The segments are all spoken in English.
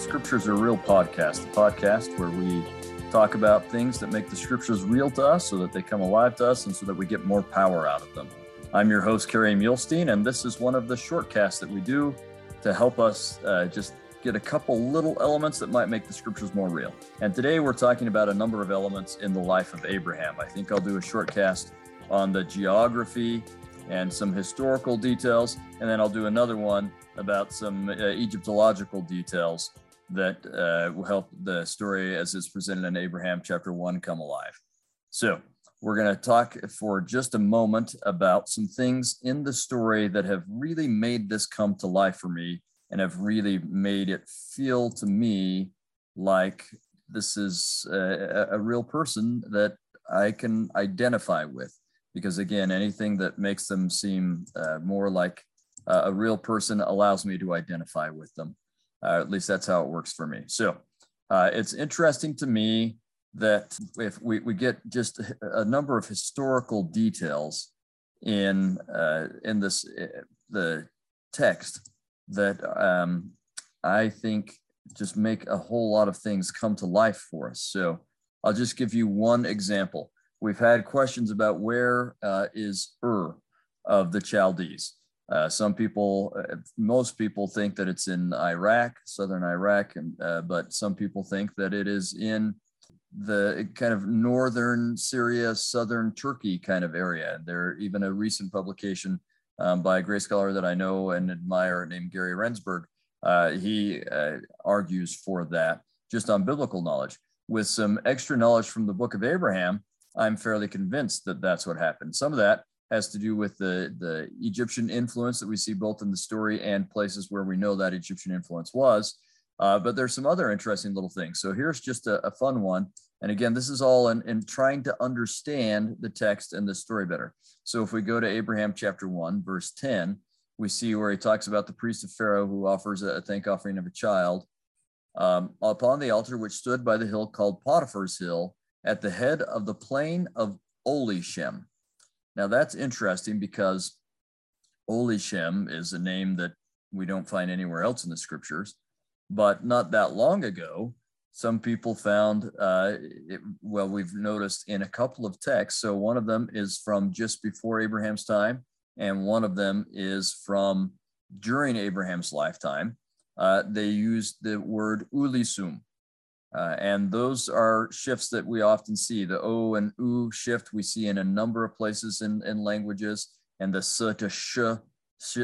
Scriptures Are Real podcast, the podcast where we talk about things that make the scriptures real to us so that they come alive to us and so that we get more power out of them. I'm your host, Kerry Muhlestein, and this is one of the shortcasts that we do to help us uh, just get a couple little elements that might make the scriptures more real. And today we're talking about a number of elements in the life of Abraham. I think I'll do a shortcast on the geography and some historical details, and then I'll do another one about some uh, Egyptological details that uh, will help the story as it's presented in Abraham chapter 1 come alive. So, we're going to talk for just a moment about some things in the story that have really made this come to life for me and have really made it feel to me like this is a, a real person that I can identify with. Because again, anything that makes them seem uh, more like a real person allows me to identify with them. Uh, at least that's how it works for me. So uh, it's interesting to me that if we, we get just a number of historical details in uh, in this uh, the text that um, I think just make a whole lot of things come to life for us. So I'll just give you one example. We've had questions about where uh, is Ur of the Chaldees. Uh, some people, uh, most people think that it's in Iraq, southern Iraq, and, uh, but some people think that it is in the kind of northern Syria, southern Turkey kind of area. There even a recent publication um, by a great scholar that I know and admire named Gary Rendsburg. Uh, he uh, argues for that just on biblical knowledge. With some extra knowledge from the book of Abraham, I'm fairly convinced that that's what happened. Some of that has to do with the, the Egyptian influence that we see both in the story and places where we know that Egyptian influence was. Uh, but there's some other interesting little things. So here's just a, a fun one. And again, this is all in, in, trying to understand the text and the story better. So if we go to Abraham chapter 1, verse 10, we see where he talks about the priest of Pharaoh who offers a, thank offering of a child um, upon the altar which stood by the hill called Potiphar's Hill at the head of the plain of Olishem. Now that's interesting because Olishem is a name that we don't find anywhere else in the scriptures. But not that long ago, some people found, uh, it, well, we've noticed in a couple of texts. So one of them is from just before Abraham's time, and one of them is from during Abraham's lifetime. Uh, they used the word ulisum, uh, and those are shifts that we often see. The O and U shift we see in a number of places in, in languages, and the S to sh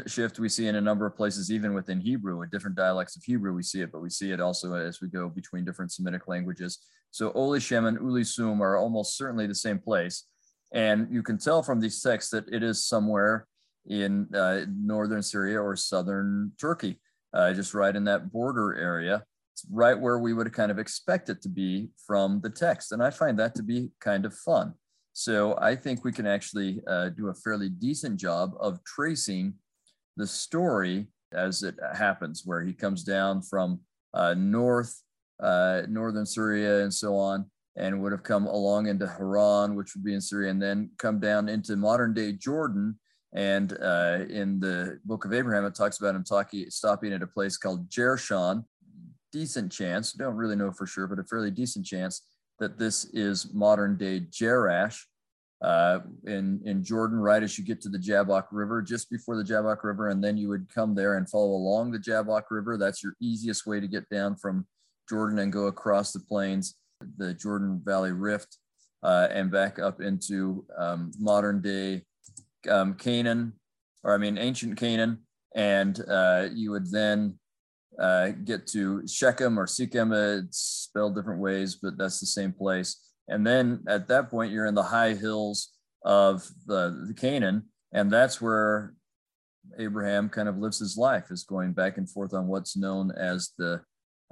shift we see in a number of places, even within Hebrew. In different dialects of Hebrew, we see it, but we see it also as we go between different Semitic languages. So Olishem and Ulisum are almost certainly the same place. And you can tell from these texts that it is somewhere in uh, northern Syria or southern Turkey, uh, just right in that border area right where we would kind of expect it to be from the text. And I find that to be kind of fun. So I think we can actually uh, do a fairly decent job of tracing the story as it happens, where he comes down from uh, north, uh, northern Syria and so on, and would have come along into Haran, which would be in Syria, and then come down into modern day Jordan. And uh, in the book of Abraham, it talks about him talking, stopping at a place called Jershon, decent chance, don't really know for sure, but a fairly decent chance that this is modern day Jerash uh, in, in Jordan, right as you get to the Jabbok River, just before the Jabbok River. And then you would come there and follow along the Jabbok River. That's your easiest way to get down from Jordan and go across the plains, the Jordan Valley Rift, uh, and back up into um, modern day um, Canaan, or I mean, ancient Canaan. And uh, you would then uh, get to Shechem or Sichem. It's spelled different ways, but that's the same place. And then at that point, you're in the high hills of the, the Canaan, and that's where Abraham kind of lives his life, is going back and forth on what's known as the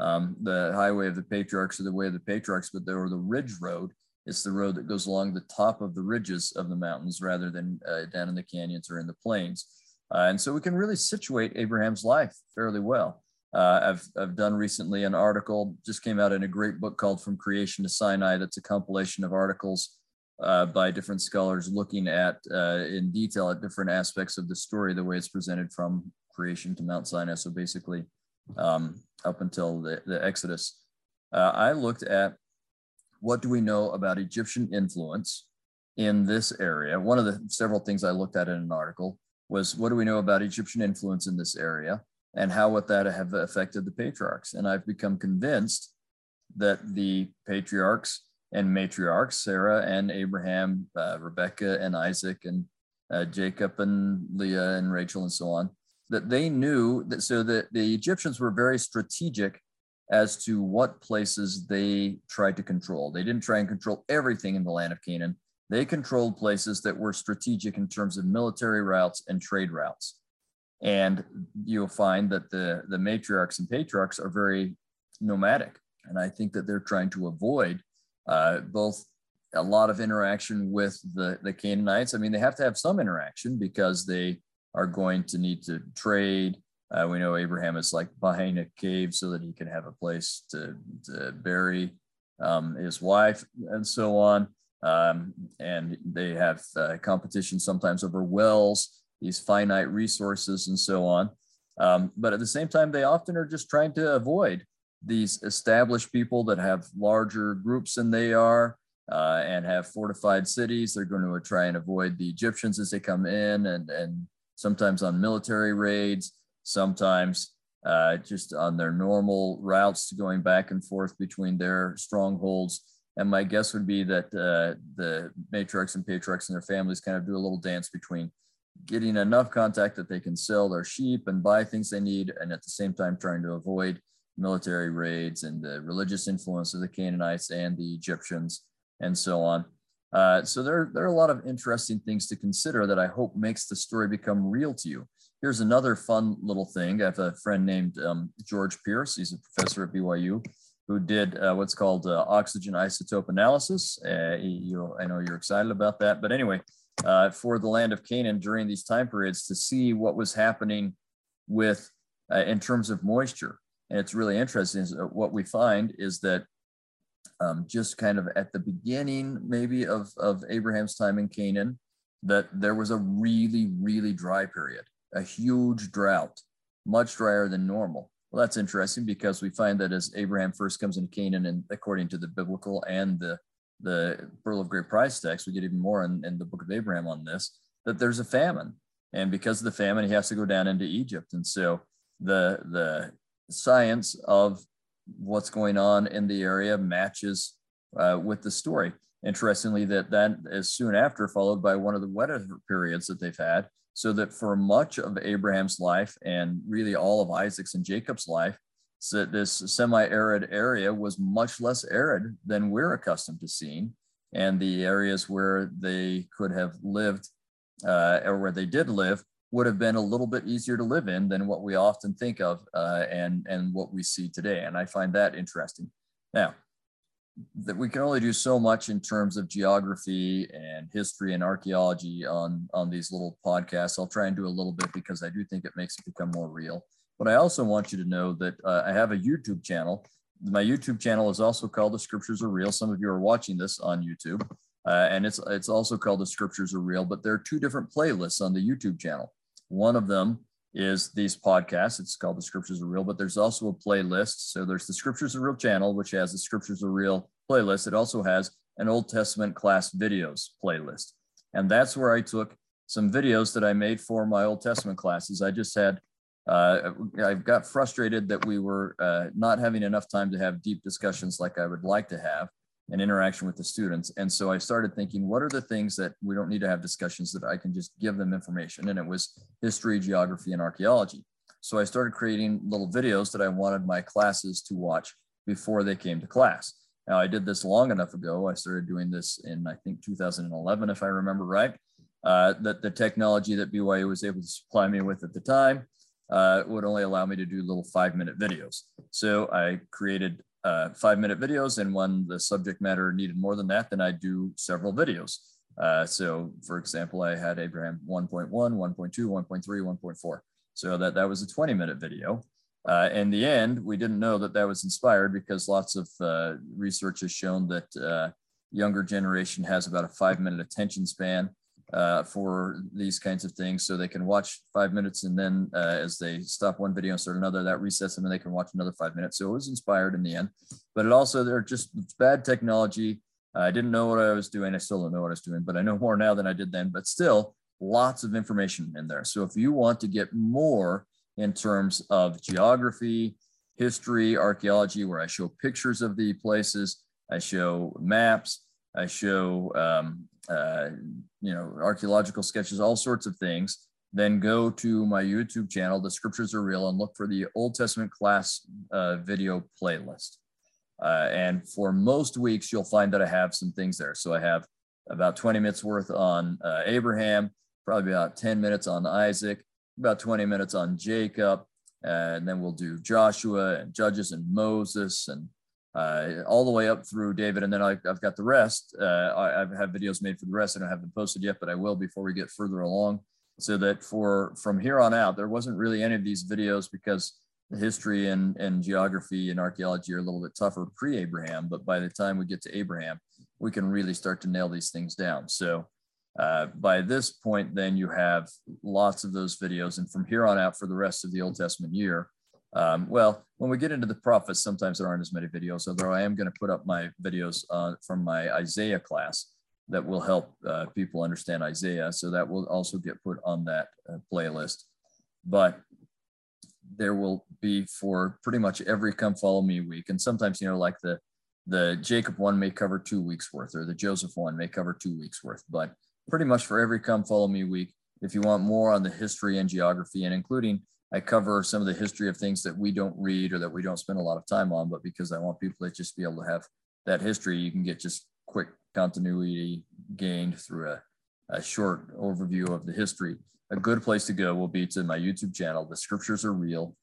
um, the highway of the patriarchs or the way of the patriarchs, but there were the ridge road. It's the road that goes along the top of the ridges of the mountains rather than uh, down in the canyons or in the plains. Uh, and so we can really situate Abraham's life fairly well. Uh, I've, I've done recently an article, just came out in a great book called From Creation to Sinai. That's a compilation of articles uh, by different scholars looking at uh, in detail at different aspects of the story, the way it's presented from creation to Mount Sinai. So basically, um, up until the, the Exodus, uh, I looked at what do we know about Egyptian influence in this area. One of the several things I looked at in an article was what do we know about Egyptian influence in this area and how would that have affected the patriarchs? And I've become convinced that the patriarchs and matriarchs, Sarah and Abraham, uh, Rebecca and Isaac and uh, Jacob and Leah and Rachel and so on, that they knew that so that the Egyptians were very strategic as to what places they tried to control. They didn't try and control everything in the land of Canaan. They controlled places that were strategic in terms of military routes and trade routes. And you'll find that the, the matriarchs and patriarchs are very nomadic. And I think that they're trying to avoid uh, both a lot of interaction with the, the Canaanites. I mean, they have to have some interaction because they are going to need to trade. Uh, we know Abraham is like buying a cave so that he can have a place to, to bury um, his wife and so on. Um, and they have uh, competition sometimes over wells, these finite resources, and so on. Um, but at the same time, they often are just trying to avoid these established people that have larger groups than they are uh, and have fortified cities. They're going to try and avoid the Egyptians as they come in, and and sometimes on military raids, sometimes uh, just on their normal routes to going back and forth between their strongholds. And my guess would be that uh, the matriarchs and patriarchs and their families kind of do a little dance between getting enough contact that they can sell their sheep and buy things they need, and at the same time trying to avoid military raids and the religious influence of the Canaanites and the Egyptians and so on. Uh, so there, there are a lot of interesting things to consider that I hope makes the story become real to you. Here's another fun little thing. I have a friend named um, George Pierce. He's a professor at BYU who did uh, what's called uh, oxygen isotope analysis. Uh, you, I know you're excited about that, but anyway, uh, for the land of Canaan during these time periods to see what was happening with uh, in terms of moisture. And it's really interesting. Uh, what we find is that um, just kind of at the beginning, maybe of, of Abraham's time in Canaan, that there was a really, really dry period, a huge drought, much drier than normal. Well, that's interesting because we find that as Abraham first comes into Canaan, and according to the biblical and the the Pearl of Great Price text, we get even more in, in the book of Abraham on this, that there's a famine. And because of the famine, he has to go down into Egypt. And so the the science of what's going on in the area matches uh, with the story. Interestingly, that that is soon after followed by one of the wetter periods that they've had so that for much of Abraham's life and really all of Isaac's and Jacob's life, so this semi-arid area was much less arid than we're accustomed to seeing. And the areas where they could have lived uh, or where they did live would have been a little bit easier to live in than what we often think of uh, and, and what we see today. And I find that interesting. Now, that we can only do so much in terms of geography and history and archaeology on on these little podcasts. I'll try and do a little bit because I do think it makes it become more real. But I also want you to know that uh, I have a YouTube channel. My YouTube channel is also called The Scriptures Are Real. Some of you are watching this on YouTube, uh, and it's it's also called The Scriptures Are Real. But there are two different playlists on the YouTube channel. One of them is these podcasts. It's called The Scriptures Are Real, but there's also a playlist. So there's the Scriptures Are Real channel, which has the Scriptures Are Real playlist. It also has an Old Testament class videos playlist. And that's where I took some videos that I made for my Old Testament classes. I just had, uh, I got frustrated that we were uh, not having enough time to have deep discussions like I would like to have and interaction with the students. And so I started thinking, what are the things that we don't need to have discussions that I can just give them information? And it was history, geography, and archaeology. So I started creating little videos that I wanted my classes to watch before they came to class. Now I did this long enough ago. I started doing this in, I think, 2011, if I remember right, uh, that the technology that BYU was able to supply me with at the time uh, would only allow me to do little five minute videos. So I created uh, five minute videos. And when the subject matter needed more than that, then I do several videos. Uh, so for example, I had Abraham 1.1, 1.2, 1.3, 1.4. So that, that was a 20 minute video. Uh, in the end, we didn't know that that was inspired because lots of uh, research has shown that uh, younger generation has about a five minute attention span. Uh, for these kinds of things. So they can watch five minutes and then uh, as they stop one video and start another, that resets them and they can watch another five minutes. So it was inspired in the end, but it also, they're just bad technology. I didn't know what I was doing. I still don't know what I was doing, but I know more now than I did then, but still lots of information in there. So if you want to get more in terms of geography, history, archaeology, where I show pictures of the places, I show maps, I show um, uh, you know archaeological sketches, all sorts of things. Then go to my YouTube channel, The Scriptures Are Real, and look for the Old Testament class uh, video playlist. Uh, and for most weeks, you'll find that I have some things there. So I have about 20 minutes worth on uh, Abraham, probably about 10 minutes on Isaac, about 20 minutes on Jacob, and then we'll do Joshua and Judges and Moses and uh, all the way up through David. And then I, have got the rest. Uh, I, I, have videos made for the rest. I don't have them posted yet, but I will before we get further along. So that for from here on out, there wasn't really any of these videos because the history and, and geography and archaeology are a little bit tougher pre-Abraham. But by the time we get to Abraham, we can really start to nail these things down. So uh, by this point, then you have lots of those videos. And from here on out for the rest of the Old Testament year, um, well, when we get into the prophets, sometimes there aren't as many videos, although I am going to put up my videos uh, from my Isaiah class that will help uh, people understand Isaiah. So that will also get put on that uh, playlist. But there will be for pretty much every come follow me week. And sometimes, you know, like the, the Jacob one may cover two weeks worth or the Joseph one may cover two weeks worth, but pretty much for every come follow me week, if you want more on the history and geography and including I cover some of the history of things that we don't read or that we don't spend a lot of time on, but because I want people to just be able to have that history, you can get just quick continuity gained through a, a short overview of the history. A good place to go will be to my YouTube channel, The Scriptures Are Real,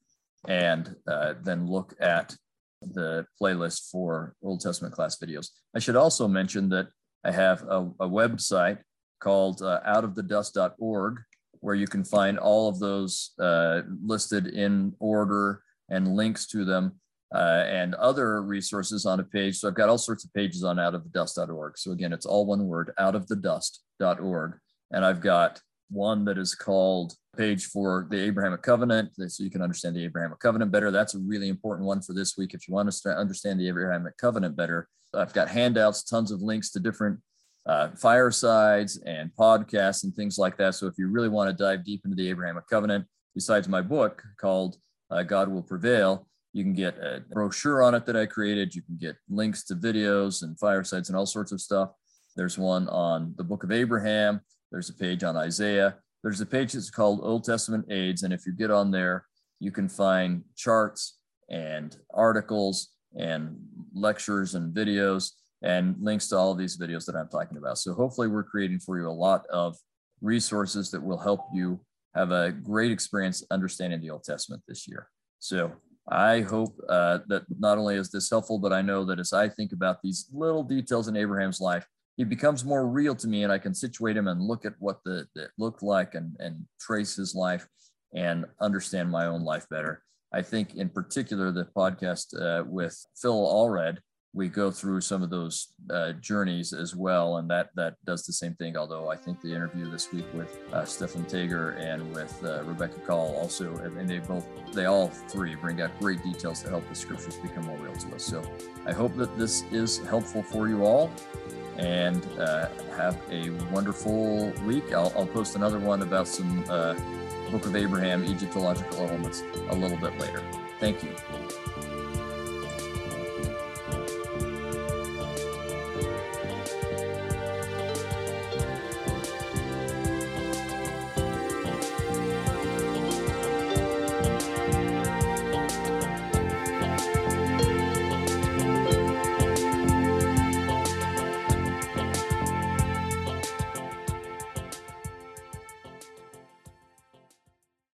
and uh, then look at the playlist for Old Testament class videos. I should also mention that I have a, a website called uh, outofthedust.org where you can find all of those uh, listed in order and links to them uh, and other resources on a page. So I've got all sorts of pages on outofthedust.org. So again, it's all one word, outofthedust.org. And I've got one that is called page for the Abrahamic covenant, so you can understand the Abrahamic covenant better. That's a really important one for this week. If you want to understand the Abrahamic covenant better, I've got handouts, tons of links to different uh, firesides and podcasts and things like that. So if you really want to dive deep into the Abrahamic covenant, besides my book called uh, God Will Prevail, you can get a brochure on it that I created. You can get links to videos and firesides and all sorts of stuff. There's one on the book of Abraham. There's a page on Isaiah. There's a page that's called Old Testament Aids. And if you get on there, you can find charts and articles and lectures and videos and links to all of these videos that I'm talking about. So hopefully we're creating for you a lot of resources that will help you have a great experience understanding the Old Testament this year. So I hope uh, that not only is this helpful, but I know that as I think about these little details in Abraham's life, he becomes more real to me and I can situate him and look at what the, it looked like and, and trace his life and understand my own life better. I think in particular, the podcast uh, with Phil Allred we go through some of those uh, journeys as well, and that that does the same thing. Although I think the interview this week with uh, Stephan Taeger and with uh, Rebecca Call also, and they both they all three bring out great details to help the scriptures become more real to us. So I hope that this is helpful for you all, and uh, have a wonderful week. I'll, I'll, post another one about some uh, Book of Abraham Egyptological elements a little bit later. Thank you.